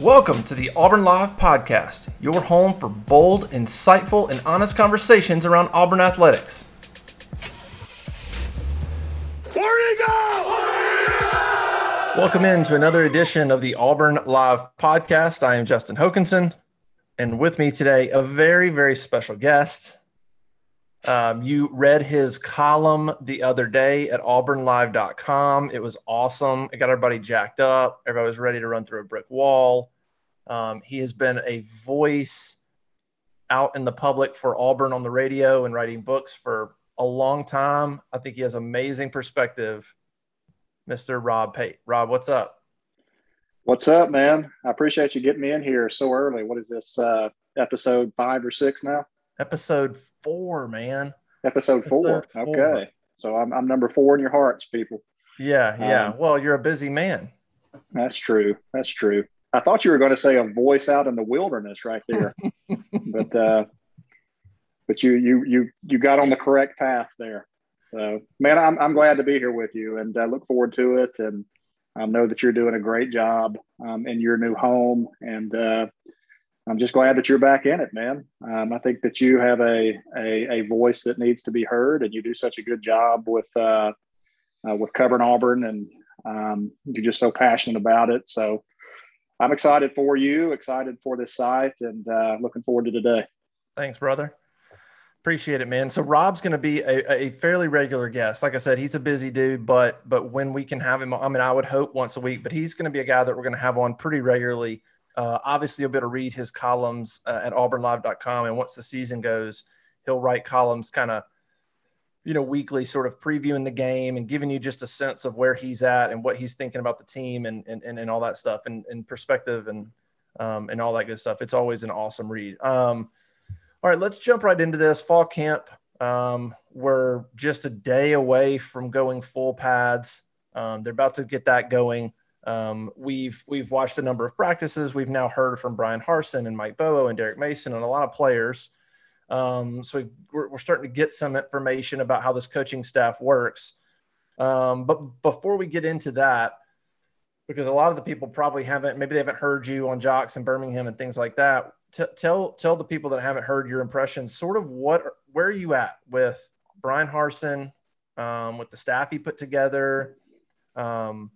Welcome to the Auburn Live Podcast, your home for bold, insightful, and honest conversations around Auburn athletics. Where you go? Welcome in to another edition of the Auburn Live Podcast. I am Justin Hokanson, and with me today, a very, very special guest. Um, you read his column the other day at auburnlive.com. It was awesome. It got everybody jacked up. Everybody was ready to run through a brick wall. Um, he has been a voice out in the public for Auburn on the radio and writing books for a long time. I think he has amazing perspective, Mr. Rob Pate. Rob, what's up? What's up, man? I appreciate you getting me in here so early. What is this, uh, episode five or six now? Episode four, man. Episode, four. Episode four. Okay. So I'm, I'm number four in your hearts, people. Yeah, yeah. Um, well, you're a busy man. That's true. That's true. I thought you were going to say a voice out in the wilderness right there, but uh, but you you you you got on the correct path there. So, man, I'm I'm glad to be here with you, and I look forward to it. And I know that you're doing a great job um, in your new home, and uh, I'm just glad that you're back in it, man. Um, I think that you have a, a, a voice that needs to be heard, and you do such a good job with uh, uh, with covering Auburn, and um, you're just so passionate about it. So I'm excited for you, excited for this site, and uh, looking forward to today. Thanks, brother. Appreciate it, man. So Rob's going to be a, a, fairly regular guest. Like I said, he's a busy dude, but but when we can have him, I mean, I would hope once a week, but he's going to be a guy that we're going to have on pretty regularly. Uh, obviously, you'll be able to read his columns uh, at auburnlive.com, and once the season goes, he'll write columns kind of you know, weekly sort of previewing the game and giving you just a sense of where he's at and what he's thinking about the team and and, and, all that stuff and, and perspective and um, and all that good stuff. It's always an awesome read. Um, all right, let's jump right into this fall camp. Um, we're just a day away from going full pads. Um, they're about to get that going. Um, we've we've watched a number of practices. We've now heard from Bryan Harsin and Mike Bobo and Derek Mason and a lot of players. Um, so we're, we're, starting to get some information about how this coaching staff works. Um, but before we get into that, because a lot of the people probably haven't, maybe they haven't heard you on Jox and Birmingham and things like that. T- tell tell the people that haven't heard your impressions, sort of what where are you at with Bryan Harsin, um, with the staff he put together, um,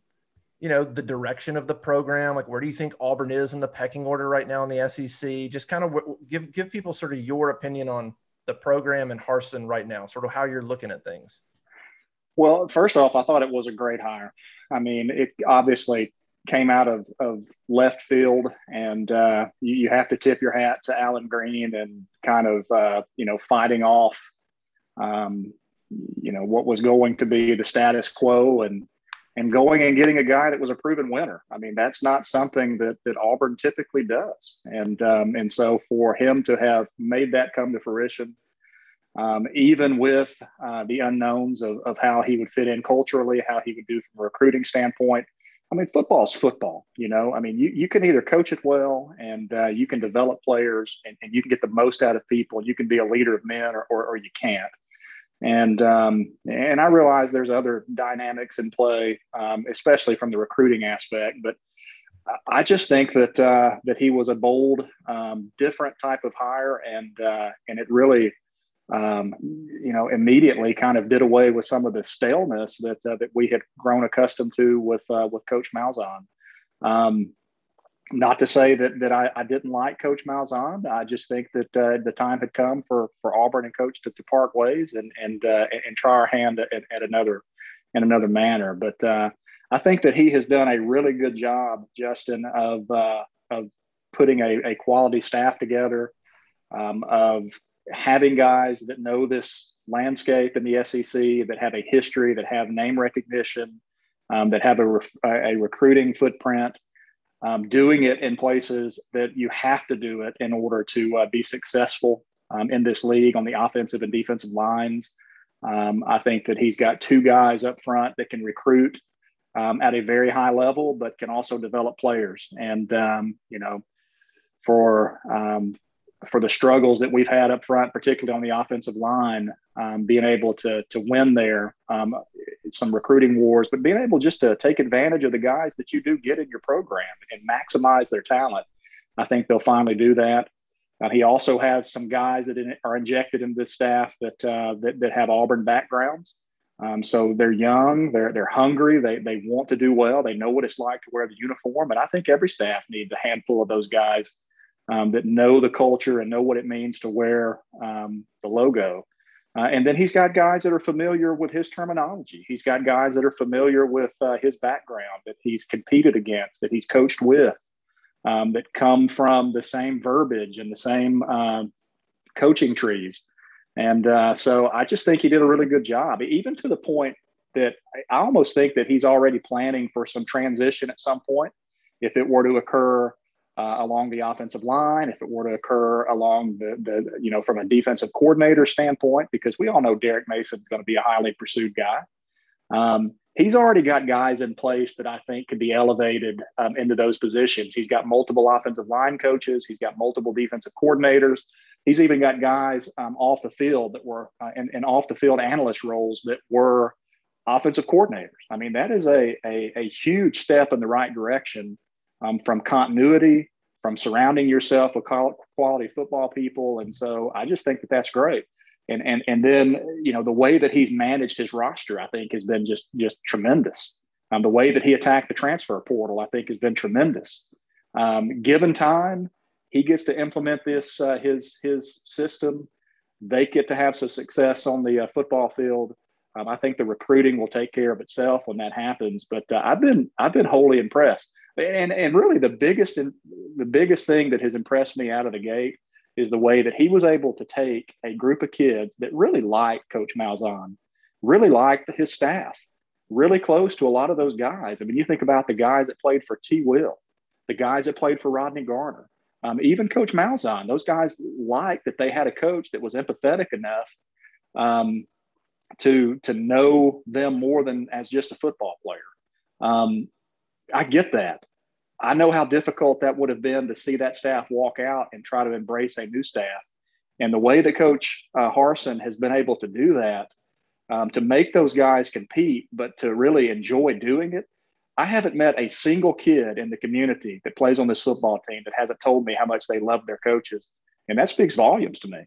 you know the direction of the program like where do you think auburn is in the pecking order right now in the sec just kind of give give people sort of your opinion on the program and Harsin right now sort of how you're looking at things. Well first off i thought it was a great hire. I mean it obviously came out of, of left field and uh, you, you, have to tip your hat to Allen Greene and kind of uh, you know fighting off um, you know what was going to be the status quo and and going and getting a guy that was a proven winner. I mean, that's not something that that Auburn typically does. And um, and so for him to have made that come to fruition, um, even with uh, the unknowns of, of how he would fit in culturally, how he would do from a recruiting standpoint. I mean, football is football, you know. I mean, you, you can either coach it well and uh, you can develop players and, and you can get the most out of people. and You can be a leader of men or, or, or you can't and um, and I realize there's other dynamics in play, um, especially from the recruiting aspect. But I just think that uh, that he was a bold, um, different type of hire, and uh, and it really, um, you know, immediately kind of did away with some of the staleness that uh, that we had grown accustomed to with uh, with Coach Malzahn. Um, not to say that that I, I, didn't like Coach Malzahn. I just think that uh, the time had come for for Auburn and Coach to, to part ways and and uh, and try our hand at, at, another in another manner. But uh, I think that he has done a really good job, Justin, of uh, of putting a, a, quality staff together, um, of having guys that know this landscape in the SEC, that have a history, that have name recognition, um, that have a, re- a recruiting footprint um, doing it in places that you have to do it in order to uh, be successful um, in this league on the offensive and defensive lines. Um, I think that he's got two guys up front that can recruit um, at a very high level, but can also develop players. And, um, you know, for um, for the struggles that we've had up front, particularly on the offensive line, um, being able to to win there, um, some recruiting wars, but being able just to take advantage of the guys that you do get in your program and maximize their talent. I think they'll finally do that. Uh, he also has some guys that in, are injected into this staff that, uh, that, that have Auburn backgrounds. Um, so they're young, they're they're hungry, they they want to do well, they know what it's like to wear the uniform, and I think every staff needs a handful of those guys um, that know the culture and know what it means to wear um, the logo. Uh, and then he's got guys that are familiar with his terminology. He's got guys that are familiar with uh, his background that he's competed against, that he's coached with, um, that come from the same verbiage and the same uh, coaching trees. And uh, so I just think he did a really good job, even to the point that I almost think that he's already planning for some transition at some point. If it were to occur uh, along the offensive line, if it were to occur along the, the, you know, from a defensive coordinator standpoint, because we all know Derek Mason is going to be a highly pursued guy. Um, he's already got guys in place that I think could be elevated um, into those positions. He's got multiple offensive line coaches, he's got multiple defensive coordinators. He's even got guys um, off the field that were uh, off the field analyst roles that were offensive coordinators. I mean, that is a, a, a huge step in the right direction um, from continuity, from surrounding yourself with quality football people. And so I just think that that's great. And, and, and then, you know, the way that he's managed his roster, I think has been just, just tremendous. Um, the way that he attacked the transfer portal, I think has been tremendous. Um, given time, he gets to implement this, uh, his, his system. They get to have some success on the uh, football field. Um, I think the recruiting will take care of itself when that happens. But uh, I've been I've been wholly impressed and and really the biggest the biggest thing that has impressed me out of the gate is the way that he was able to take a group of kids that really liked Coach Malzahn, really liked his staff, really close to a lot of those guys. I mean, you think about the guys that played for T. Will, the guys that played for Rodney Garner, um, even Coach Malzahn. Those guys liked that they had a coach that was empathetic enough um, to to know them more than as just a football player. Um, I get that. I know how difficult that would have been to see that staff walk out and try to embrace a new staff. And the way that Coach uh, Harsin has been able to do that, um, to make those guys compete, but to really enjoy doing it, I haven't met a single kid in the community that plays on this football team that hasn't told me how much they love their coaches. And that speaks volumes to me.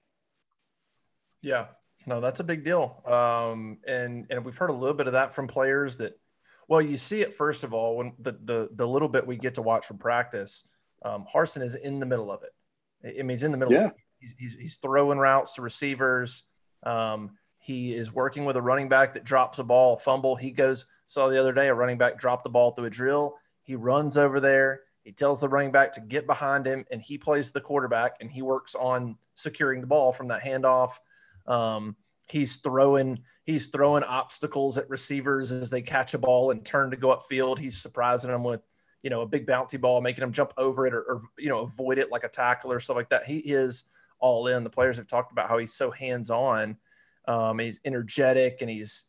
Yeah, no, that's a big deal. Um, and, and we've heard a little bit of that from players that well, you see it first of all when the the, the little bit we get to watch from practice. Um, Harsin is in the middle of it. I mean, he's in the middle. Yeah. He's, he's, he's throwing routes to receivers. Um, he is working with a running back that drops a ball, fumble. He goes, saw the other day, a running back dropped the ball through a drill. He runs over there. He tells the running back to get behind him, and he plays the quarterback, and he works on securing the ball from that handoff. Um, he's throwing he's throwing obstacles at receivers as they catch a ball and turn to go upfield. He's surprising them with you know a big bouncy ball, making them jump over it or, or you know avoid it like a tackle or stuff like that. He is all in. The players have talked about how he's so hands on. Um, he's energetic and he's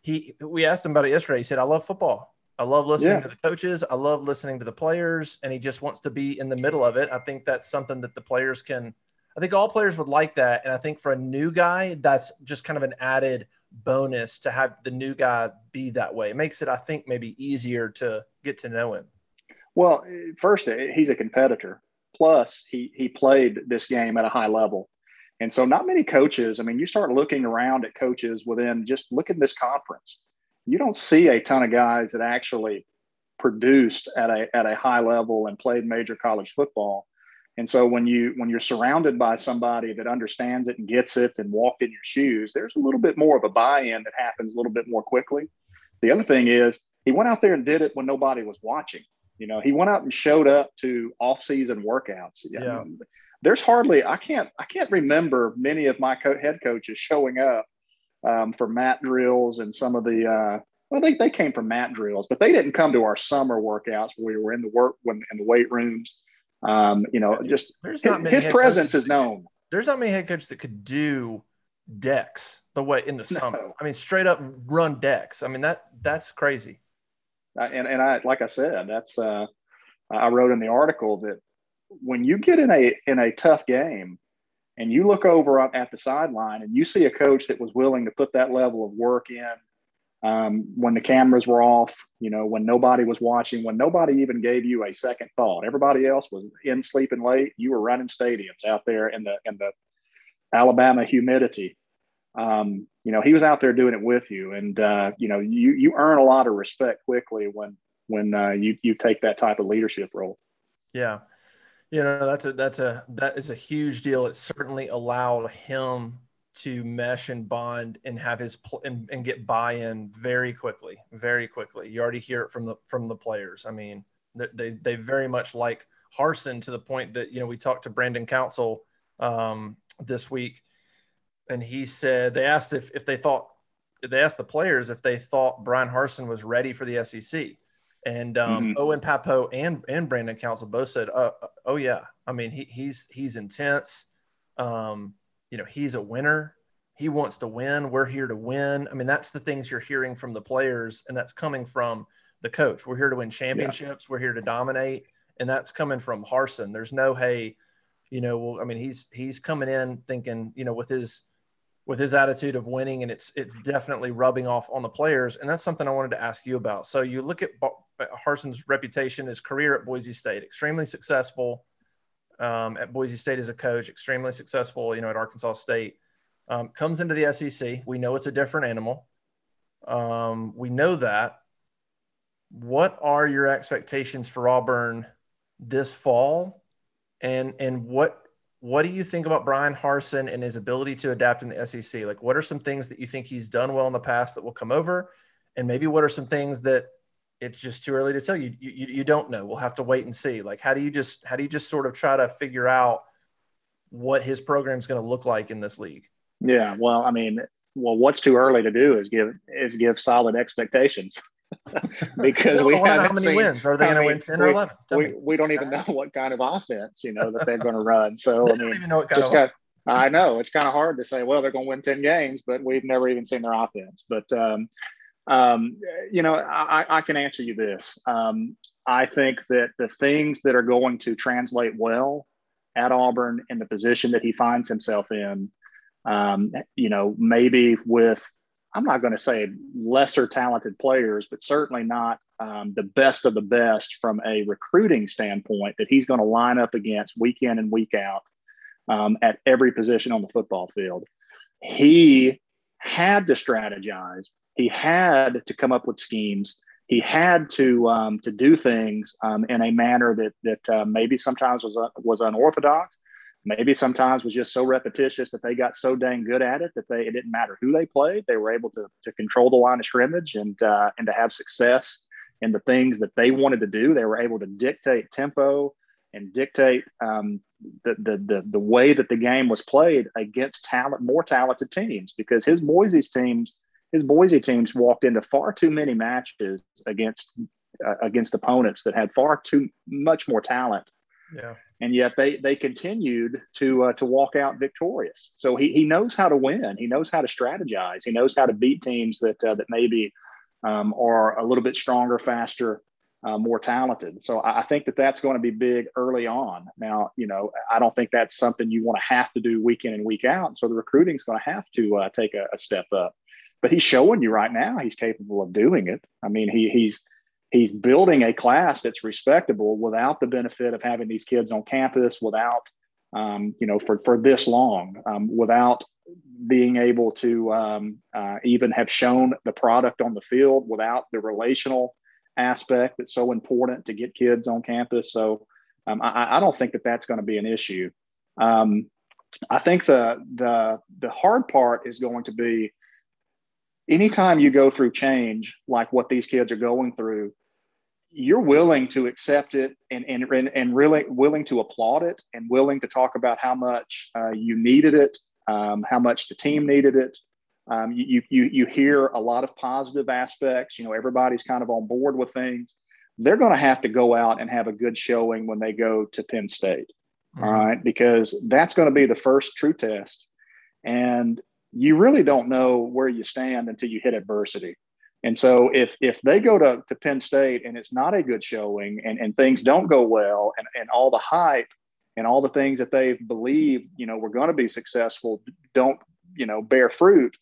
he. We asked him about it yesterday. He said, "I love football. I love listening yeah. to the coaches. I love listening to the players, and he just wants to be in the middle of it. I think that's something that the players can." I think all players would like that. And I think for a new guy, that's just kind of an added bonus to have the new guy be that way. It makes it, I think, maybe easier to get to know him. Well, first, he's a competitor. Plus, he he played this game at a high level. And so, not many coaches, I mean, you start looking around at coaches within just look at this conference. You don't see a ton of guys that actually produced at a, at a high level and played major college football and so when you when you're surrounded by somebody that understands it and gets it and walked in your shoes, there's a little bit more of a buy-in that happens a little bit more quickly. The other thing is he went out there and did it when nobody was watching. You know, he went out and showed up to off-season workouts. Yeah. I mean, there's hardly I can't I can't remember many of my co- head coaches showing up um, for mat drills and some of the uh, well they, they came from mat drills, but they didn't come to our summer workouts where we were in the work when in the weight rooms um, you know, just There's not his, his presence is known. There's not many head coaches that could do decks the way in the summer. No. I mean, straight up run decks. I mean that that's crazy. Uh, and and I like I said, that's uh, I wrote in the article that when you get in a in a tough game and you look over at the sideline and you see a coach that was willing to put that level of work in um, when the cameras were off, you know, when nobody was watching, when nobody even gave you a second thought. Everybody else was in sleeping late. You were running stadiums out there in the in the Alabama humidity. Um, you know, he was out there doing it with you, and uh, you know, you you earn a lot of respect quickly when when uh, you you take that type of leadership role. Yeah, you know, that's a that's a that is a huge deal. It certainly allowed him to mesh and bond and have his pl- and, and get buy-in very quickly very quickly. You already hear it from the from the players. I mean they they very much like Harsin to the point that you know we talked to brandon council um, this week and he said they asked if if they thought they asked the players if they thought Bryan Harsin was ready for the sec and um, mm-hmm. owen pappoe and and brandon council both said uh, uh, oh yeah. I mean he, he's he's intense. Um, you know, he's a winner. He wants to win. We're here to win. I mean, that's the things you're hearing from the players, and that's coming from the coach. We're here to win championships. Yeah. We're here to dominate, and that's coming from Harsin. There's no hey, you know, well, I mean, he's he's coming in thinking, you know, with his with his attitude of winning, and it's it's definitely rubbing off on the players, and that's something I wanted to ask you about. So you look at Harsin's reputation, his career at Boise State, extremely successful um, at Boise State as a coach, extremely successful, you know, at Arkansas State. Um, comes into the SEC. We know it's a different animal. Um, we know that. What are your expectations for Auburn this fall? And and what what do you think about Bryan Harsin and his ability to adapt in the SEC? Like, what are some things that you think he's done well in the past that will come over? And maybe what are some things that it's just too early to tell. You, you you don't know. We'll have to wait and see. Like how do you just how do you just sort of try to figure out what his program is going to look like in this league? Yeah well i mean well what's too early to do is give is give solid expectations. Because we have how many seen, wins. Are they going to win 10 or 11 we, we don't even know what kind of offense you know that they're going to run. So i mean even know what kind of got, I know it's kind of hard to say, well, they're going to win 10 games, but we've never even seen their offense. But um, um, you know, I, I, can answer you this. Um, I think that the things that are going to translate well at Auburn in the position that he finds himself in, um, you know, maybe with, I'm not going to say lesser talented players, but certainly not um, the best of the best from a recruiting standpoint that he's going to line up against week in and week out um, at every position on the football field. He had to strategize he had to come up with schemes. He had to um, to do things um, in a manner that that uh, maybe sometimes was uh, was unorthodox, maybe sometimes was just so repetitious that they got so dang good at it that they it didn't matter who they played. They were able to to control the line of scrimmage and uh, and to have success in the things that they wanted to do. They were able to dictate tempo and dictate um, the, the, the the way that the game was played against talent more talented teams because his Boise's teams his Boise teams walked into far too many matches against uh, against opponents that had far too much more talent. Yeah. And yet they they continued to uh, to walk out victorious. So he he knows how to win. He knows how to strategize. He knows how to beat teams that uh, that maybe um, are a little bit stronger, faster, uh, more talented. So I, I think that that's going to be big early on. Now, you know, I don't think that's something you want to have to do week in and week out. So the recruiting is going to have to uh, take a, a, step up but he's showing you right now he's capable of doing it. I mean, he he's he's building a class that's respectable without the benefit of having these kids on campus, without um, you know for for this long, um, without being able to um, uh, even have shown the product on the field, without the relational aspect that's so important to get kids on campus. So um, I, I, don't think that that's going to be an issue. Um, I think the the the hard part is going to be anytime you go through change like what these kids are going through you're willing to accept it and, and, and really willing to applaud it and willing to talk about how much uh, you needed it um, how much the team needed it. Um, you, you, you hear a lot of positive aspects you know everybody's kind of on board with things. They're going to have to go out and have a good showing when they go to penn state mm-hmm. all right? Because that's going to be the first true test. And you really don't know where you stand until you hit adversity. And so if if they go to, to Penn State and it's not a good showing and, and things don't go well and, and all the hype and all the things that they've believed, you know, we're going to be successful don't, you know, bear fruit,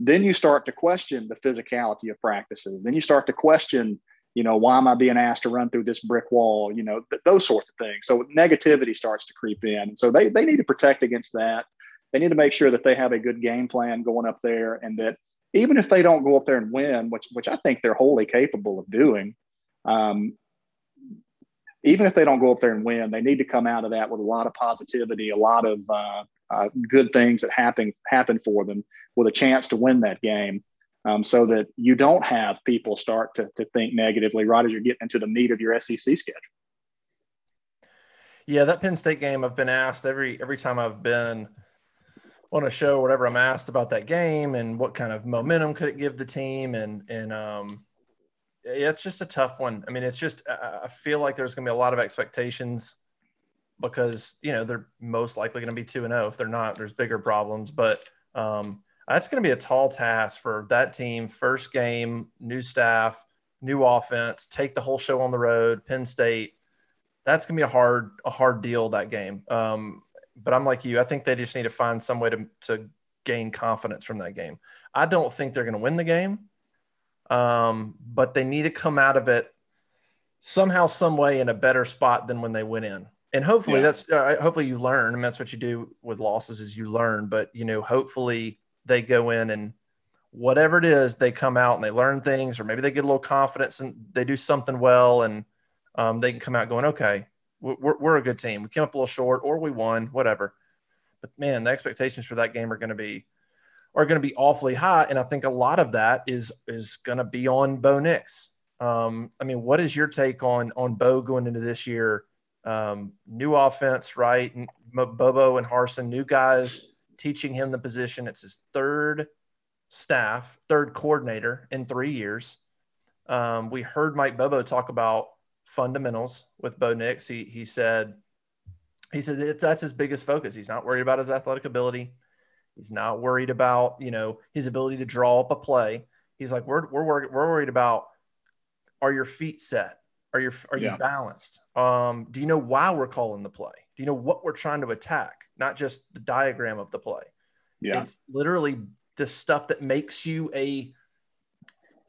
then you start to question the physicality of practices. Then you start to question, you know, why am I being asked to run through this brick wall? You know, th- those sorts of things. So negativity starts to creep in. And so they, they need to protect against that. They need to make sure that they have a good game plan going up there and that even if they don't go up there and win, which, which I think they're wholly capable of doing, um, even if they don't go up there and win, they need to come out of that with a lot of positivity, a lot of uh, uh, good things that happen happen for them, with a chance to win that game, um, so that you don't have people start to, to think negatively right as you're getting into the meat of your SEC schedule. Yeah, that Penn State game, I've been asked every every time I've been on a show, whatever I'm asked about that game and what kind of momentum could it give the team, and and um, yeah, it's just a tough one. I mean, it's just I feel like there's going to be a lot of expectations because you know they're most likely going to be two and zero. Oh. If they're not, there's bigger problems. But um, that's going to be a tall task for that team. First game, new staff, new offense, take the whole show on the road. Penn State. That's going to be a hard a hard deal that game. Um, but I'm like you. I think they just need to find some way to to gain confidence from that game. I don't think they're going to win the game um, but they need to come out of it somehow, some way in a better spot than when they went in. And hopefully yeah. that's uh, hopefully you learn. I mean, that's what you do with losses is you learn. But you know, hopefully they go in and whatever it is, they come out and they learn things, or maybe they get a little confidence and they do something well, and um, they can come out going, okay, we're, we're a good team. We came up a little short, or we won, whatever. But man, the expectations for that game are going to be are going to be awfully high, and I think a lot of that is is going to be on Bo Nix. Um, I mean, what is your take on on Bo going into this year? Um, new offense, right? Bobo and Harsin, new guys teaching him the position. It's his third staff, third coordinator in three years. Um, we heard Mike Bobo talk about fundamentals with Bo Nix. He he said he said that's his biggest focus. He's not worried about his athletic ability. He's not worried about, you know, his ability to draw up a play. He's like, we're, we're, we're worried about, are your feet set? Are your, are yeah. you balanced? Um, do you know why we're calling the play? Do you know what we're trying to attack? Not just the diagram of the play. Yeah. It's literally the stuff that makes you a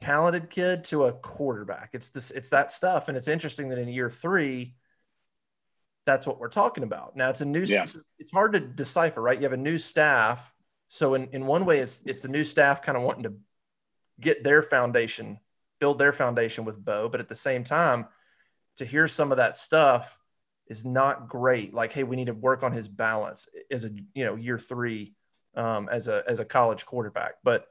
talented kid to a quarterback. It's this, it's that stuff. And it's interesting that in year three, that's what we're talking about. Now it's a new, yeah. it's hard to decipher, right? You have a new staff so in, in one way, it's it's a new staff kind of wanting to get their foundation, build their foundation with Bo, but at the same time, to hear some of that stuff is not great. Like, hey, we need to work on his balance as a you know year three um, as a as a college quarterback. But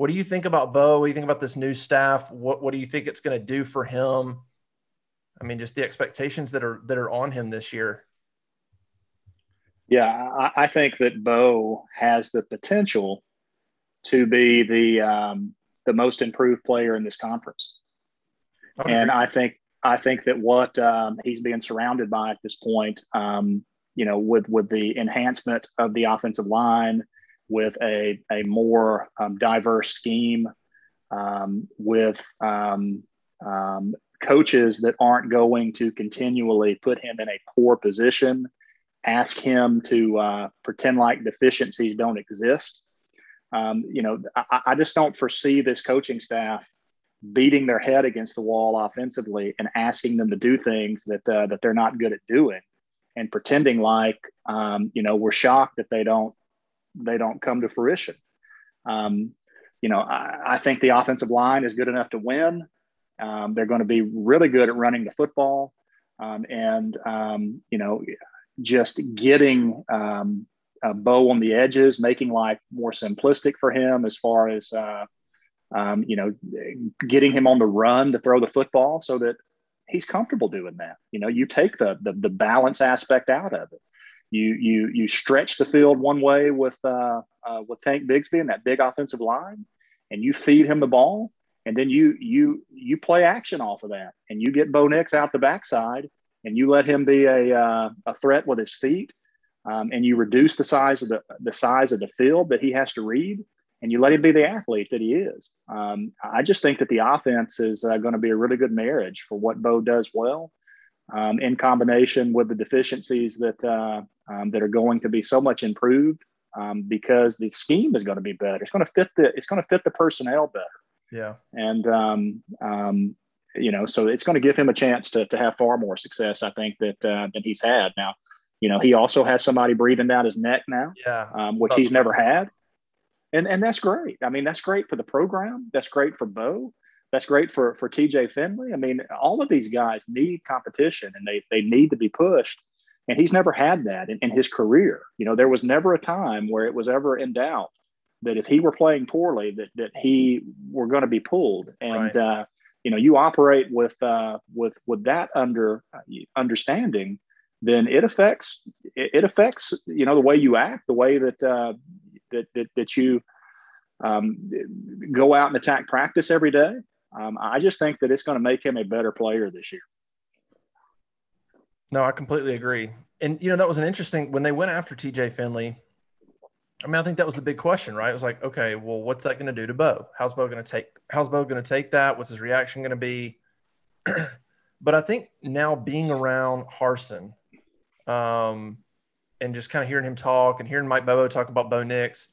what do you think about Bo? What do you think about this new staff? What what do you think it's going to do for him? I mean, just the expectations that are that are on him this year. Yeah, I, I think that Bo has the potential to be the um, the most improved player in this conference, I and I think I think that what um, he's being surrounded by at this point, um, you know, with with the enhancement of the offensive line, with a a more um, diverse scheme, um, with um, um, coaches that aren't going to continually put him in a poor position ask him to uh, pretend like deficiencies don't exist. Um, you know, I, I, just don't foresee this coaching staff beating their head against the wall offensively and asking them to do things that uh, that they're not good at doing, and pretending like um, you know we're shocked that they don't they don't come to fruition. Um, you know, I, I, think the offensive line is good enough to win. Um, they're going to be really good at running the football. Um, and um, you know just getting um, a bow on the edges, making life more simplistic for him as far as uh, um, you know, getting him on the run to throw the football so that he's comfortable doing that. You know, you take the the, the balance aspect out of it. You you you stretch the field one way with uh, uh, with Tank Bigsby and that big offensive line, and you feed him the ball, and then you you you play action off of that, and you get Bo Nix out the backside, and you let him be a, uh, a threat with his feet, um, and you reduce the size of the, the size of the field that he has to read, and you let him be the athlete that he is. Um, I just think that the offense is uh, going to be a really good marriage for what Bo does well. Um, in combination with the deficiencies that uh, um, that are going to be so much improved um, because the scheme is going to be better. It's going to fit the it's going to fit the personnel better. Yeah, and um, um, you know, so it's going to give him a chance to to have far more success. I think that uh, than he's had now. You know, he also has somebody breathing down his neck now, yeah, um, which he's never had, and and that's great. I mean, that's great for the program. That's great for Bo. That's great for for TJ Finley. I mean, all of these guys need competition, and they they need to be pushed. And he's never had that in, in his career. You know, there was never a time where it was ever in doubt that if he were playing poorly, that that he were going to be pulled. And right. uh, you know, you operate with uh, with with that under uh, understanding then it affects it, affects you know the way you act, the way that uh, that, that that you um, go out and attack practice every day. Um, I just think that it's going to make him a better player this year. No, I completely agree. And you know that was an interesting when they went after TJ Finley. I mean, I think that was the big question, right? It was like, okay, well, what's that going to do to Bo? How's Bo going to take? How's Bo going to take that? What's his reaction going to be? but I think now being around Harsin, um, and just kind of hearing him talk and hearing Mike Bobo talk about Bo Nix.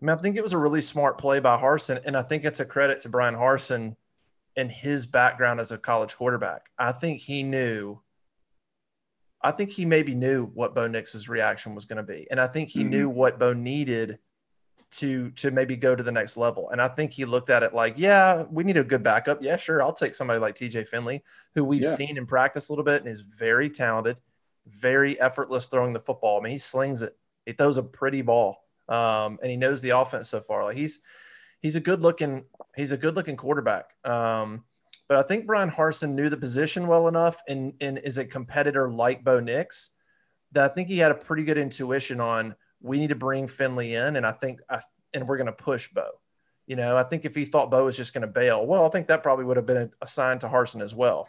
I mean, I think it was a really smart play by Harsin, and I think it's a credit to Bryan Harsin and his background as a college quarterback. I think he knew. I think he maybe knew what Bo Nix's reaction was going to be, and I think he mm-hmm. knew what Bo needed to to maybe go to the next level. And I think he looked at it like, yeah, we need a good backup. Yeah, sure, I'll take somebody like TJ Finley, who we've yeah. seen in practice a little bit and is very talented very effortless throwing the football. I mean, he slings it. He throws a pretty ball, um, and he knows the offense so far. Like he's he's a good looking he's a good looking quarterback. Um, but I think Bryan Harsin knew the position well enough, and and is a competitor like Bo Nix that I think he had a pretty good intuition on. We need to bring Finley in, and I think I, and we're going to push Bo. You know, I think if he thought Bo was just going to bail, well, I think that probably would have been assigned to Harsin as well.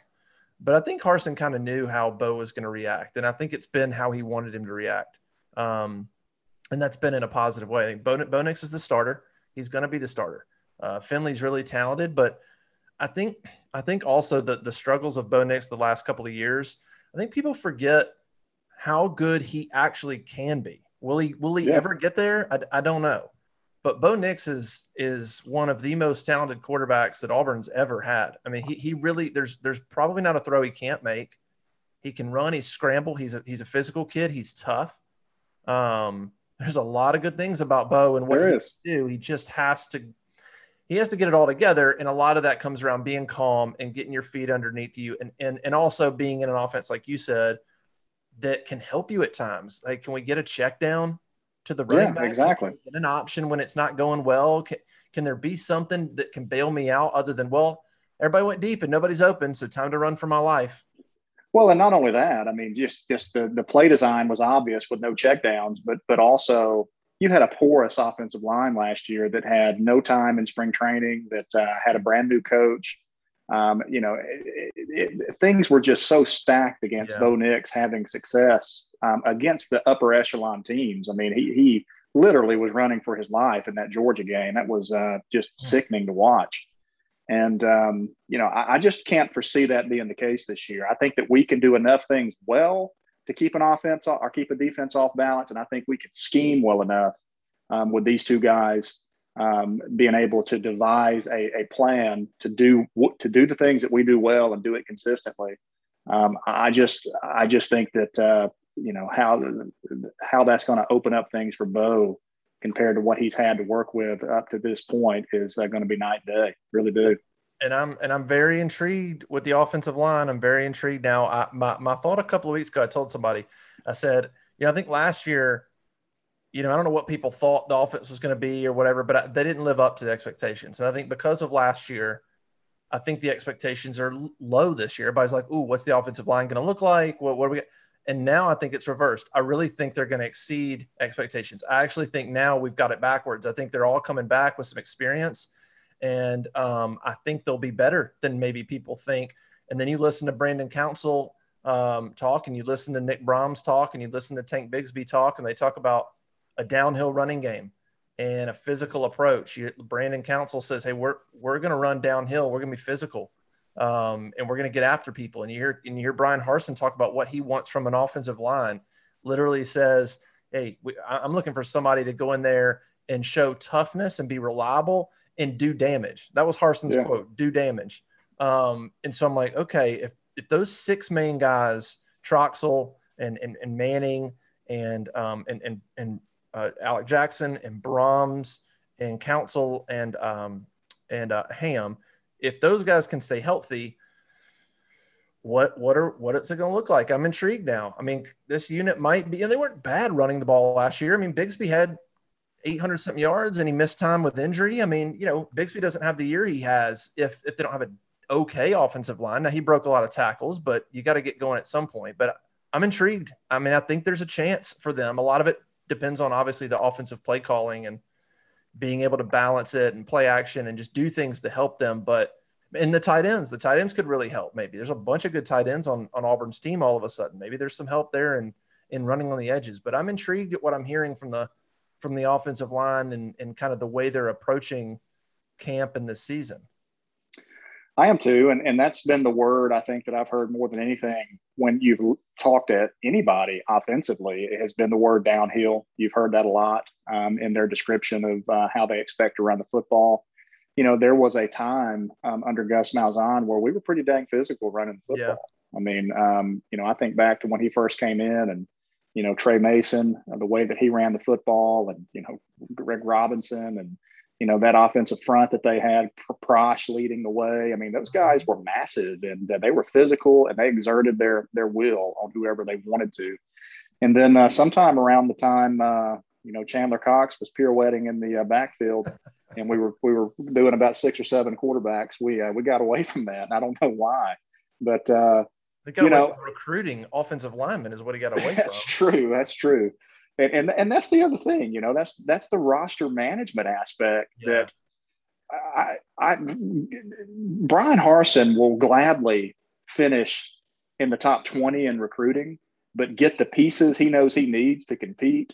But I think Harsin kind of knew how Bo was going to react, and I think it's been how he wanted him to react, um, and that's been in a positive way. I think Bo, Bo Nix is the starter; he's going to be the starter. Uh, Finley's really talented, but I think I think also the the struggles of Bo Nix the last couple of years. I think people forget how good he actually can be. Will he will he yeah. ever get there? I, I don't know. But Bo Nix is is one of the most talented quarterbacks that Auburn's ever had. I mean, he he really there's there's probably not a throw he can't make. He can run, he's scramble, he's a he's a physical kid, he's tough. Um, there's a lot of good things about Bo and what there he is. do. He just has to he has to get it all together. And a lot of that comes around being calm and getting your feet underneath you and and and also being in an offense, like you said, that can help you at times. Like, can we get a check down? to the running yeah, back? Exactly. an option when it's not going well. Can, can there be something that can bail me out other than well, everybody went deep and nobody's open, so time to run for my life. Well, and not only that, I mean, just just the, the play design was obvious with no checkdowns, but but also you had a porous offensive line last year that had no time in spring training, that uh, had a brand new coach. Um, you know, it, it, things were just so stacked against yeah. Bo Nix having success um, against the upper echelon teams. I mean, he, he literally was running for his life in that Georgia game. That was uh, just hmm. sickening to watch. And, um, you know, I, I, just can't foresee that being the case this year. I think that we can do enough things well to keep an offense or keep a defense off balance. And I think we can scheme well enough um, with these two guys um, being able to devise a, a, plan to do to do the things that we do well and do it consistently. Um, I just I just think that uh, you know how how that's going to open up things for Bo compared to what he's had to work with up to this point is uh, going to be night and day. Really do. And I'm and I'm very intrigued with the offensive line. I'm very intrigued now. I, my my thought a couple of weeks ago, I told somebody, I said, you know, I think last year, you know, I don't know what people thought the offense was going to be or whatever, but I, they didn't live up to the expectations. And I think because of last year, I think the expectations are low this year. Everybody's like, "Ooh, what's the offensive line going to look like? What what are we?" And now I think it's reversed. I really think they're going to exceed expectations. I actually think now we've got it backwards. I think they're all coming back with some experience. And um, I think they'll be better than maybe people think. And then you listen to Brandon Council um, talk, and you listen to Nick Brahms talk, and you listen to Tank Bigsby talk, and they talk about a downhill running game and a physical approach. You, Brandon Council says, "Hey, we're we're going to run downhill. We're going to be physical." Um, and we're going to get after people. And you hear and you hear Bryan Harsin talk about what he wants from an offensive line. Literally says, "Hey, we, I'm looking for somebody to go in there and show toughness and be reliable and do damage." That was Harsin's yeah. quote: "Do damage." Um, and so I'm like, okay, if if those six main guys, Troxell and and, and Manning and um, and and and uh, Alec Jackson and Brahms and Council and um, and uh, Hamm, if those guys can stay healthy, what what are what is it going to look like? I'm intrigued now. I mean, this unit might be. And they weren't bad running the ball last year. I mean, Bigsby had 800 something yards and he missed time with injury. I mean, you know, Bigsby doesn't have the year he has if if they don't have an okay offensive line. Now he broke a lot of tackles, but you got to get going at some point. But I'm intrigued. I mean, I think there's a chance for them. A lot of it depends on obviously the offensive play calling and being able to balance it and play action and just do things to help them. But in the tight ends, the tight ends could really help. Maybe there's a bunch of good tight ends on, on Auburn's team all of a sudden. Maybe there's some help there in, in running on the edges. But I'm intrigued at what I'm hearing from the from the offensive line and, and kind of the way they're approaching camp in this season. I am too. And, and that's been the word I think that I've heard more than anything when you've talked at anybody offensively. It has been the word downhill. You've heard that a lot um, in their description of uh, how they expect to run the football. You know, there was a time um, under Gus Malzahn where we were pretty dang physical running the football. Yeah. I mean, um, you know, I think back to when he first came in and, you know, Tre Mason, the way that he ran the football and, you know, Greg Robinson and, you know, that offensive front that they had, Prosch leading the way. I mean, those guys were massive and they were physical and they exerted their their will on whoever they wanted to. And then uh, sometime around the time, uh, you know, Chandler Cox was pirouetting in the uh, backfield, and we were we were doing about six or seven quarterbacks. We uh, we got away from that. And I don't know why, but uh, you know, recruiting offensive linemen is what he got away that's from. That's true. That's true and, and and that's the other thing you know that's that's the roster management aspect yeah. that I, I Bryan Harsin will gladly finish in the top 20 in recruiting but get the pieces he knows he needs to compete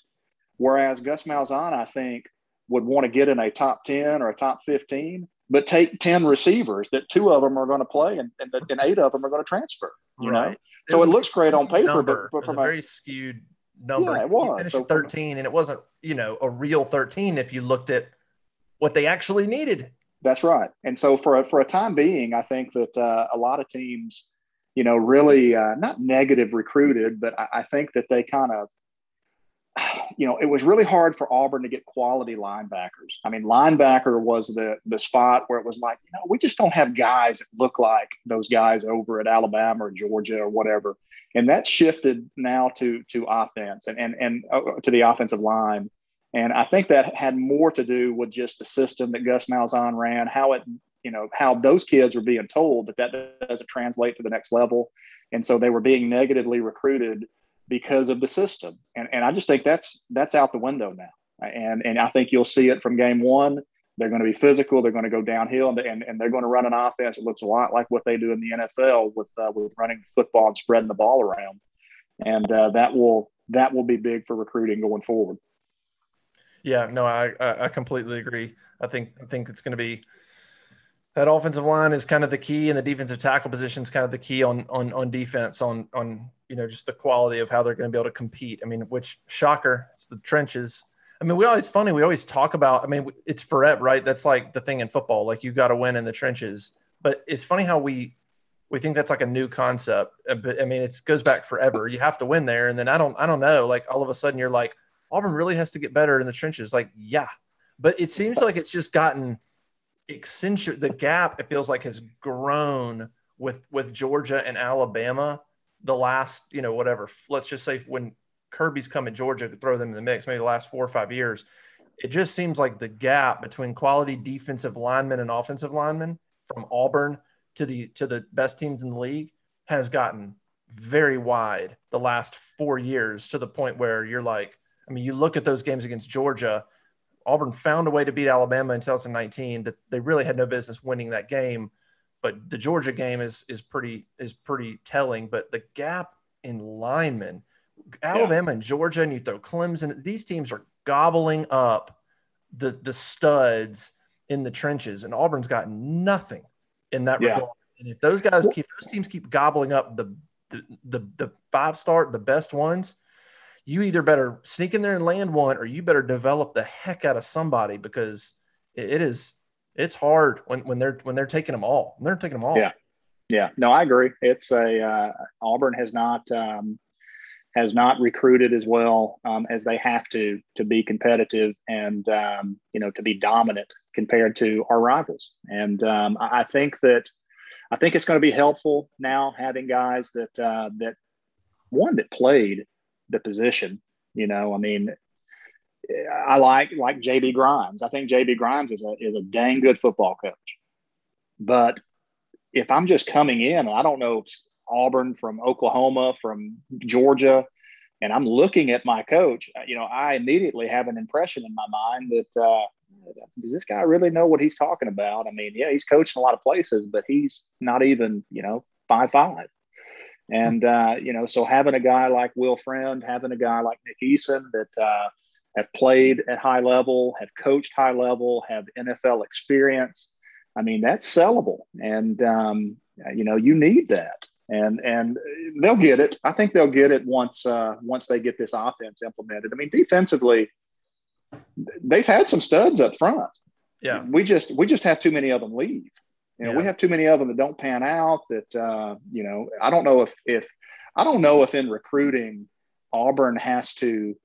whereas Gus Malzahn I think would want to get in a top 10 or a top 15 but take 10 receivers that two of them are going to play and, and, and eight of them are going to transfer you right. know so it looks great on paper but, but from a very skewed number. Yeah, it was. So 13, and it wasn't, you know, a real 13 if you looked at what they actually needed. That's right. And so for a, for a time being, I think that uh, a lot of teams, you know, really uh, not negative recruited, but I, I think that they kind of you know, it was really hard for Auburn to get quality linebackers. I mean, linebacker was the the spot where it was like, you know, we just don't have guys that look like those guys over at Alabama or Georgia or whatever. And that shifted now to to offense and and and uh, to the offensive line. And I think that had more to do with just the system that Gus Malzahn ran, how it, you know, how those kids were being told that that doesn't translate to the next level. And so they were being negatively recruited because of the system. And, and I just think that's that's out the window now. And and I think you'll see it from game one. They're going to be physical. They're going to go downhill, and, and, and they're going to run an offense that looks a lot like what they do in the NFL with uh, with running football and spreading the ball around. And uh, that will that will be big for recruiting going forward. Yeah, no, I I completely agree. I think I think it's going to be that offensive line is kind of the key, and the defensive tackle position is kind of the key on on on defense on on you know just the quality of how they're going to be able to compete. I mean, which shocker, it's the trenches. I mean, we always funny. We always talk about. I mean, it's forever, right? That's like the thing in football. Like you got to win in the trenches. But it's funny how we we think that's like a new concept. Uh, but I mean, it goes back forever. You have to win there, and then I don't I don't know. Like all of a sudden, you're like Auburn really has to get better in the trenches. Like yeah, but it seems like it's just gotten accentuate the gap. It feels like has grown with with Georgia and Alabama the last you know whatever. Let's just say when Kirby's come at Georgia to throw them in the mix, maybe the last four or five years. It just seems like the gap between quality defensive linemen and offensive linemen from Auburn to the to the best teams in the league has gotten very wide the last four years to the point where you're like, I mean, you look at those games against Georgia Auburn found a way to beat Alabama in 2019 that they really had no business winning that game. But the Georgia game is is pretty is pretty telling. But the gap in linemen, Alabama yeah. and Georgia, and you throw Clemson, these teams are gobbling up the the studs in the trenches, and Auburn's got nothing in that yeah. regard. And if those guys keep those teams keep gobbling up the the the, the five star, the best ones, you either better sneak in there and land one, or you better develop the heck out of somebody because it, is it's hard when, when they're when they're taking them all. They're taking them all. Yeah, yeah. No, I agree. It's a uh, Auburn has not um, has not recruited as well um, as they have to to be competitive and um, you know to be dominant compared to our rivals. And um, I think that I think it's going to be helpful now having guys that uh, that one that played the position. You know, I mean, I like like JB Grimes. I think JB Grimes is a is a dang good football coach. But if I'm just coming in, I don't know Auburn from Oklahoma from Georgia, and I'm looking at my coach, you know, I immediately have an impression in my mind that uh, does this guy really know what he's talking about? I mean, yeah, he's coaching a lot of places, but he's not even you know five five. And uh, you know, so having a guy like Will Friend, having a guy like Nick Eason that uh, have played at high level, have coached high level, have NFL experience. I mean, that's sellable, and um, you know, you need that, and and they'll get it. I think they'll get it once uh, once they get this offense implemented. I mean, defensively, they've had some studs up front. Yeah, we just we just have too many of them leave. You know, yeah. we have too many of them that don't pan out. That uh, you know, I don't know if if I don't know if in recruiting Auburn has to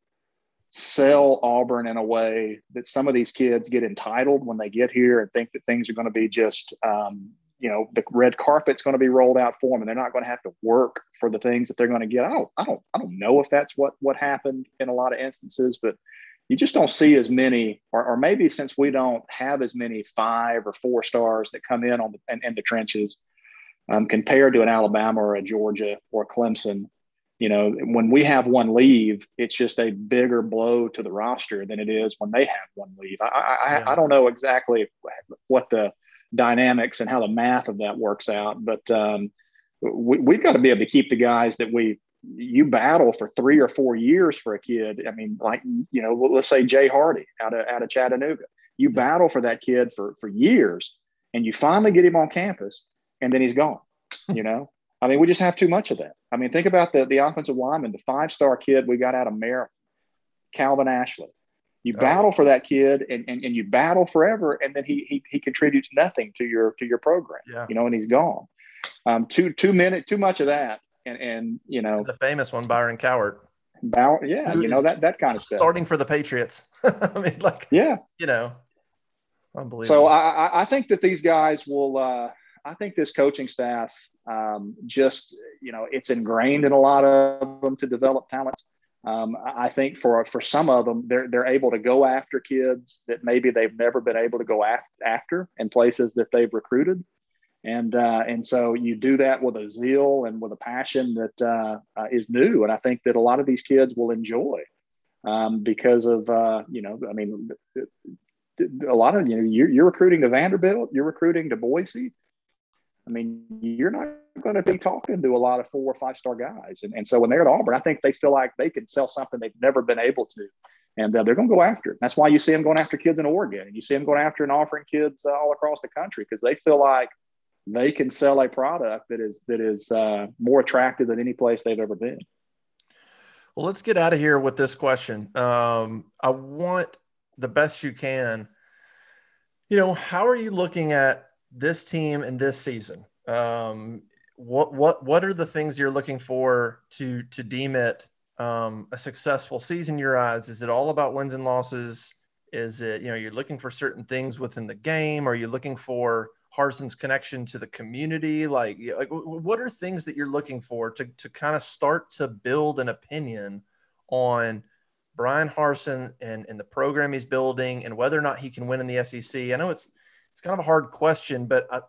sell Auburn in a way that some of these kids get entitled when they get here and think that things are going to be just, um, you know, the red carpet's going to be rolled out for them and they're not going to have to work for the things that they're going to get. I don't, I don't, I don't know if that's what what happened in a lot of instances, but you just don't see as many, or, or maybe since we don't have as many five or four stars that come in on the in, in the trenches um, compared to an Alabama or a Georgia or a Clemson you know, when we have one leave, it's just a bigger blow to the roster than it is when they have one leave. I, I, yeah. I don't know exactly what the dynamics and how the math of that works out, but um, we, have got to be able to keep the guys that we you battle for three or four years for a kid. I mean, like you know, let's say Jay Hardy out of out of Chattanooga. You battle for that kid for for years, and you finally get him on campus, and then he's gone. You know, I mean, we just have too much of that. I mean, think about the, the offensive lineman, the five star kid we got out of Maryland, Calvin Ashley. You oh. battle for that kid and, and, and you battle forever, and then he, he he contributes nothing to your to your program. Yeah. You know, and he's gone. Um, too too minute too much of that, and and you know the famous one, Byron Cowart. Bauer, yeah, you know that that kind of stuff. Starting for the Patriots. I mean, like yeah, you know, unbelievable. So I I think that these guys will. Uh, I think this coaching staff um, just you know it's ingrained in a lot of them to develop talent. Um, I think for for some of them, they're they're able to go after kids that maybe they've never been able to go af- after in places that they've recruited, and uh, and so you do that with a zeal and with a passion that uh, uh, is new, and I think that a lot of these kids will enjoy um, because of uh, you know I mean a lot of you know you're, you're recruiting to Vanderbilt, you're recruiting to Boise I mean, you're not going to be talking to a lot of four or five star guys. And, and so when they're at Auburn, I think they feel like they can sell something they've never been able to. And uh, they're going to go after it. That's why you see them going after kids in Oregon and you see them going after and offering kids uh, all across the country because they feel like they can sell a product that is that is uh, more attractive than any place they've ever been. Well, let's get out of here with this question. Um, I want the best you can. You know, how are you looking at this team and this season, um, what what what are the things you're looking for to to deem it um, a successful season in your eyes? Is it all about wins and losses? Is it you know you're looking for certain things within the game? Are you looking for Harsin's connection to the community? Like, like what are things that you're looking for to to kind of start to build an opinion on Bryan Harsin and and the program he's building and whether or not he can win in the SEC? I know it's it's kind of a hard question, but I,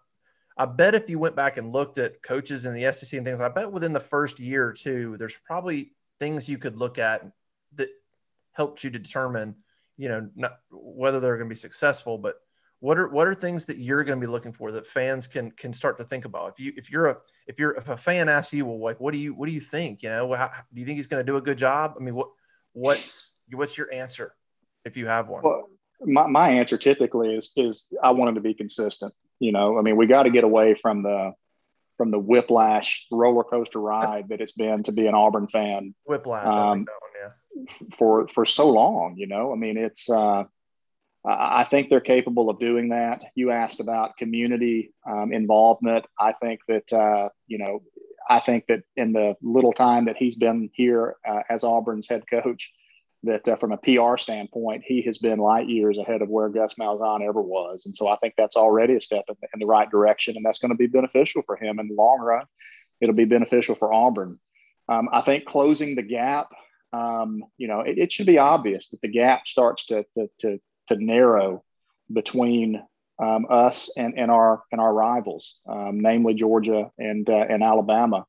I bet if you went back and looked at coaches in the SEC and things, I bet within the first year or two, there's probably things you could look at that helped you determine, you know, not whether they're going to be successful, but what are what are things that you're going to be looking for that fans can can start to think about? If you if you're a if you're if a fan asks you, well, like, what do you what do you think? You know, how, do you think he's going to do a good job? I mean, what what's what's your answer if you have one? Well, my, my answer typically is is I want him to be consistent. You know, I mean, we got to get away from the from the whiplash roller coaster ride that it's been to be an Auburn fan. Whiplash, um, yeah. For for so long, you know. I mean, it's. Uh, I think they're capable of doing that. You asked about community um, involvement. I think that uh, you know. I think that in the little time that he's been here uh, as Auburn's head coach, that uh, from a PR standpoint, he has been light years ahead of where Gus Malzahn ever was. And so I think that's already a step in, in the right direction, and that's going to be beneficial for him in the long run. It'll be beneficial for Auburn. Um, I think closing the gap, um, you know, it, it, should be obvious that the gap starts to, to, to, to narrow between um, us and, and our and our rivals, um, namely Georgia and uh, and Alabama.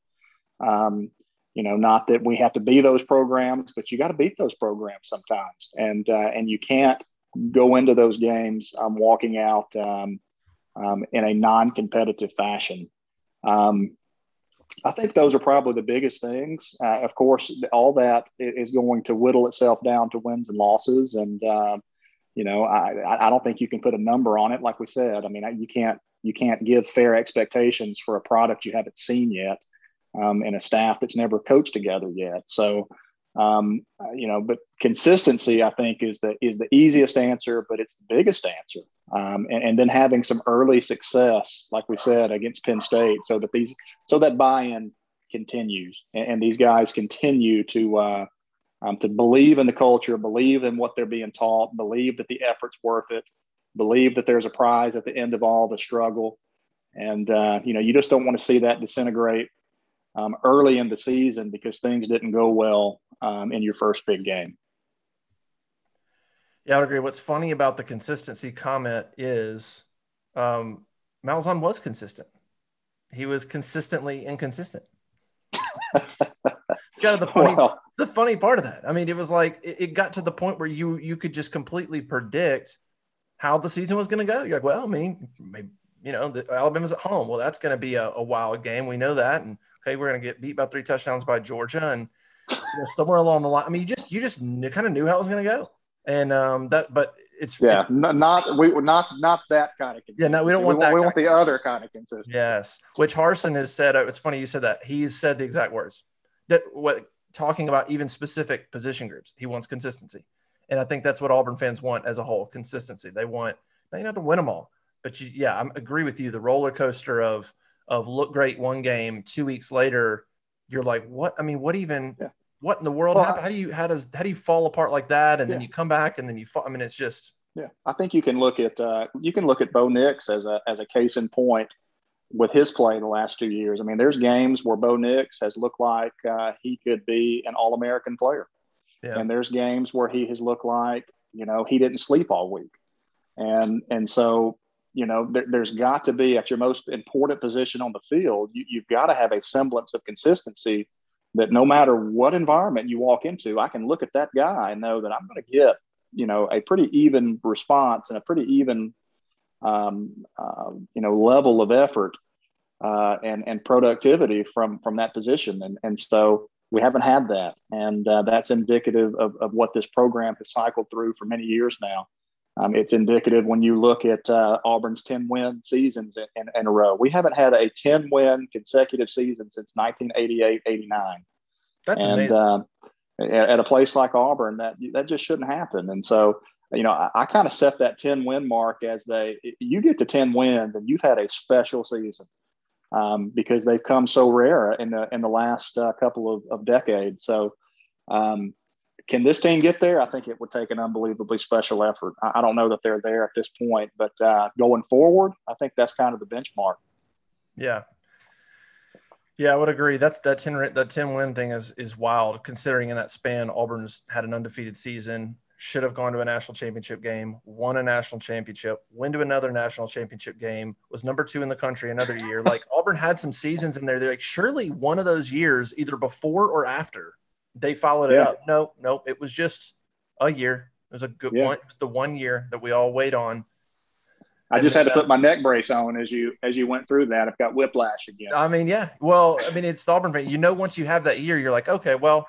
Um, you know not that we have to be those programs but you got to beat those programs sometimes. And uh, and you can't go into those games um, walking out um, um, in a non-competitive fashion. I think those are probably the biggest things. Uh, of course all that is going to whittle itself down to wins and losses. And uh, you know I, I don't think you can put a number on it like we said i mean you can't you can't give fair expectations for a product you haven't seen yet um, and a staff that's never coached together yet. So, um, you know, but consistency, I think, is the is the easiest answer, but it's the biggest answer. Um, and, and, then having some early success, like we said, against Penn State, so that these so that buy-in continues, and, and these guys continue to. Uh, um, to believe in the culture, believe in what they're being taught, believe that the effort's worth it, believe that there's a prize at the end of all the struggle, and uh, you know you just don't want to see that disintegrate um, early in the season because things didn't go well um, in your first big game. Yeah, I would agree. What's funny about the consistency comment is um, Malzahn was consistent. He was consistently inconsistent. kind of the funny, well, the funny part of that. I mean, it was like it, it got to the point where you you could just completely predict how the season was going to go. You're like, well, I mean, maybe, you know, the, Alabama's at home. Well, that's going to be a, a wild game. We know that, and okay, we're going to get beat by three touchdowns by Georgia, and you know, somewhere along the line, I mean, you just you just kind of knew how it was going to go, and um, that, but it's yeah, it's, not we not not that kind of yeah, no, we don't want we that. we want the other kind of consistency. Yes, which Harsin has said. Uh, it's funny you said that. He's said the exact words that what talking about even specific position groups. He wants consistency, and I think that's what Auburn fans want as a whole: consistency. They want now you don't have to win them all, but you, yeah, I agree with you. The roller coaster of of look great one game, two weeks later, you're like, what? I mean, what even? Yeah. What in the world? Well, how, how, do you how does how do you fall apart like that? And yeah. then you come back and then you fall. I mean, it's just. Yeah, I think you can look at uh, you can look at Bo Nix as a as a case in point with his play the last two years. I mean, there's games where Bo Nix has looked like uh, he could be an All American player, yeah. and there's games where he has looked like you know he didn't sleep all week, and and so you know, there, has got to be at your most important position on the field, you, you've got to have a semblance of consistency that no matter what environment you walk into, I can look at that guy and know that I'm going to get, you know, a pretty even response and a pretty even, um, uh, you know, level of effort uh, and and productivity from from that position. And and so we haven't had that, and uh, that's indicative of of what this program has cycled through for many years now. Um, it's indicative when you look at uh, Auburn's 10 win seasons in, in, in, a row. We haven't had a 10 win consecutive season since 1988 89. That's and, amazing. Uh, at, at, a place like Auburn, that that just shouldn't happen. And so, you know, I, I kind of set that 10 win mark as they, you get to 10 wins and you've had a special season um, because they've come so rare in the, in the last uh, couple of, of decades. So, um, can this team get there? I think it would take an unbelievably special effort. I, don't know that they're there at this point, but uh, going forward, I think that's kind of the benchmark. Yeah. Yeah, I would agree. That's that 10 that 10 win thing is is wild considering in that span Auburn's had an undefeated season, should have gone to a national championship game, won a national championship, went to another national championship game, was number 2 in the country another year. Like Auburn had some seasons in there. They're like surely one of those years either before or after they followed it up. No, no, it was just a year. It was a good yeah. one. It was the one year that we all wait on. I just had to put uh, my neck brace on as you as you went through that. I've got whiplash again. I mean, yeah. Well, I mean, it's the Auburn fan. You know, once you have that year, you're like, okay, well,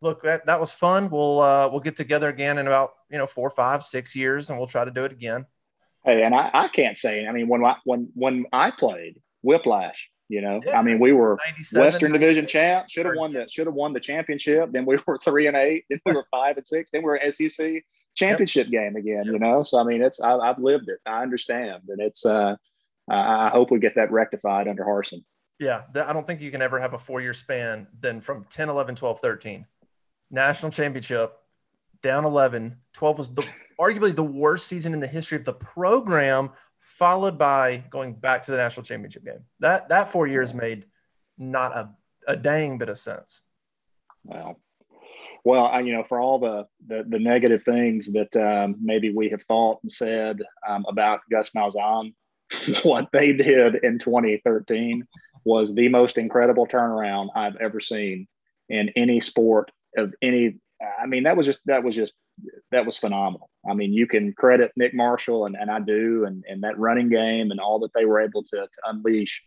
look, that, that was fun. We'll uh, we'll get together again in about you know four, five, six years, and we'll try to do it again. Hey, and I, I can't say. I mean, when I, when when I played whiplash, You know, yeah. I mean, we were Western Division champ. Should have won the should have won the championship. Then we were three and eight. Then we were five and six. Then we were SEC championship yep. game again. Yep. You know, so I mean, it's I, have lived it. I understand, and it's. uh I hope we get that rectified under Harsin. Yeah, I don't think you can ever have a four year span. than from 10, 11, 12, 13, national championship, down 11. 12 was the arguably the worst season in the history of the program, followed by going back to the national championship game. That that four years made not a, a dang bit of sense. Well, well, I, you know, for all the, the, the negative things that um, maybe we have thought and said um, about Gus Malzahn, what they did in 2013 was the most incredible turnaround I've ever seen in any sport of any. I mean, that was just that was just that was phenomenal. I mean, you can credit Nick Marshall and, and I do, and, and that running game and all that they were able to, to unleash.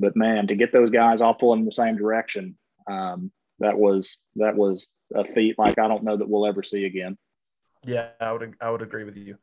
But man, to get those guys all pulling in the same direction, um, that was that was a feat like I don't know that we'll ever see again. Yeah, I would I would agree with you.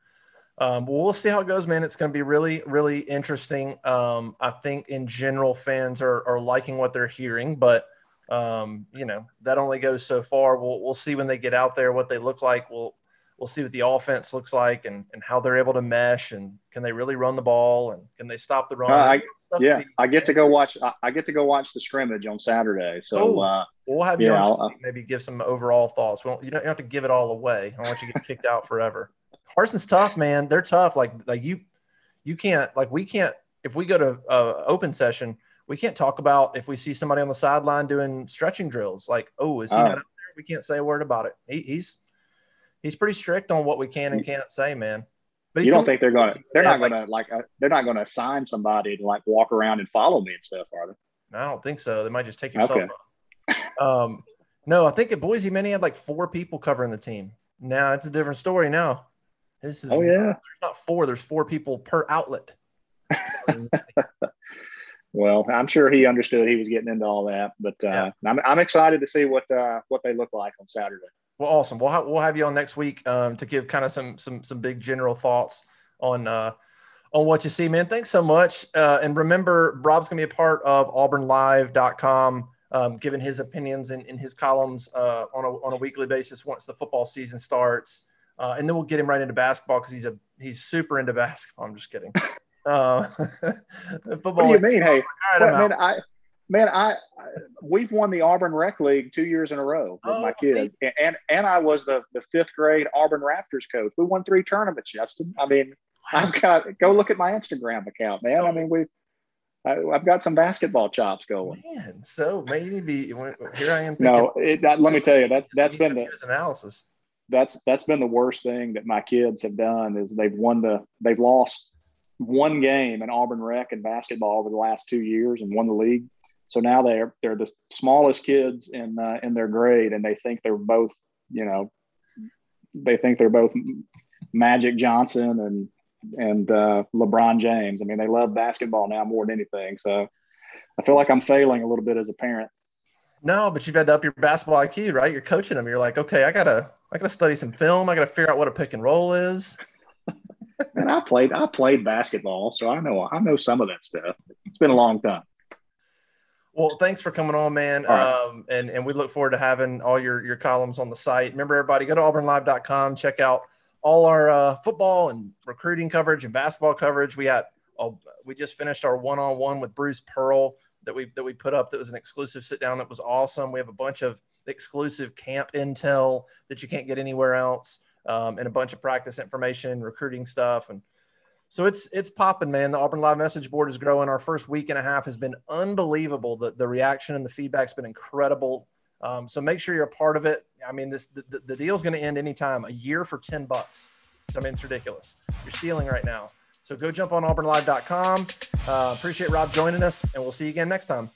Um, well, we'll see how it goes, man. It's going to be really, really interesting. Um, I think in general, fans are, are liking what they're hearing, but um, you know that only goes so far. We'll we'll see when they get out there what they look like. We'll we'll see what the offense looks like and and how they're able to mesh and can they really run the ball and can they stop the run? Uh, I, yeah, I get to go watch. I, I, get to go watch the scrimmage on Saturday. So oh, uh, we'll have you yeah, uh, maybe give some overall thoughts. Well, you don't, you don't have to give it all away. I don't want you to get kicked out forever. Harsin's tough, man. They're tough. Like like you you can't like we can't if we go to uh, open session we can't talk about if we see somebody on the sideline doing stretching drills. Like, oh, is he uh, not out there? We can't say a word about it. He, he's he's pretty strict on what we can and can't say, man. But you don't think they're going to? They're not going to like. Uh, they're not going to assign somebody to like walk around and follow me and stuff, are they? I don't think so. They might just take your okay. Um, no, I think at Boise, many had like four people covering the team. Now it's a different story. Now this is. Oh yeah. There's not four. There's four people per outlet. well, I'm sure he understood he was getting into all that, but uh, yeah. I'm, I'm excited to see what uh, what they look like on Saturday. Well, awesome. We'll ha- we'll have you on next week um, to give kind of some some some big general thoughts on uh, on what you see, man. Thanks so much. Uh, and remember, Rob's gonna be a part of AuburnLive.com, um, giving his opinions in, in his columns uh, on a on a weekly basis once the football season starts. Uh, and then we'll get him right into basketball because he's a he's super into basketball. I'm just kidding. Uh, football. What do you mean? Hey, right, man, I man, I, I, we've won the Auburn Rec League two years in a row with oh, my kids, and, and and I was the the fifth grade Auburn Raptors coach. We won three tournaments, Justin. I mean, I've got go look at my Instagram account, man. I mean, we. I, have got some basketball chops going. Man, so maybe here I am. no, it, let me tell you that's that's been the analysis. That's that's been the worst thing that my kids have done is they've won the they've lost one game in Auburn Rec and basketball over the last two years and won the league. So now they're they're the smallest kids in uh, in their grade, and they think they're both you know they think they're both Magic Johnson and and uh, LeBron James. I mean, they love basketball now more than anything. So I feel like I'm failing a little bit as a parent. No, but you've had to up your basketball IQ, right? You're coaching them. You're like, okay, I gotta I gotta study some film. I gotta figure out what a pick and roll is and I played I played basketball, so I know I know some of that stuff. It's been a long time. Well, thanks for coming on, man. Right. Um, and, and we look forward to having all your, your columns on the site. Remember, everybody, go to auburnlive.com, check out all our uh, football and recruiting coverage and basketball coverage. We got uh, we just finished our one on one with Bruce Pearl that we that we put up. That was an exclusive sit down. That was awesome. We have a bunch of exclusive camp intel that you can't get anywhere else um, and a bunch of practice information, recruiting stuff, and so it's it's popping, man. The Auburn Live message board is growing. Our first week and a half has been unbelievable. The the reaction and the feedback's been incredible. Um, so make sure you're a part of it. I mean, this the, the deal's going to end anytime. A year for ten bucks. I mean, it's ridiculous. You're stealing right now. So go jump on auburnlive.com. Uh, appreciate Rob joining us, and we'll see you again next time.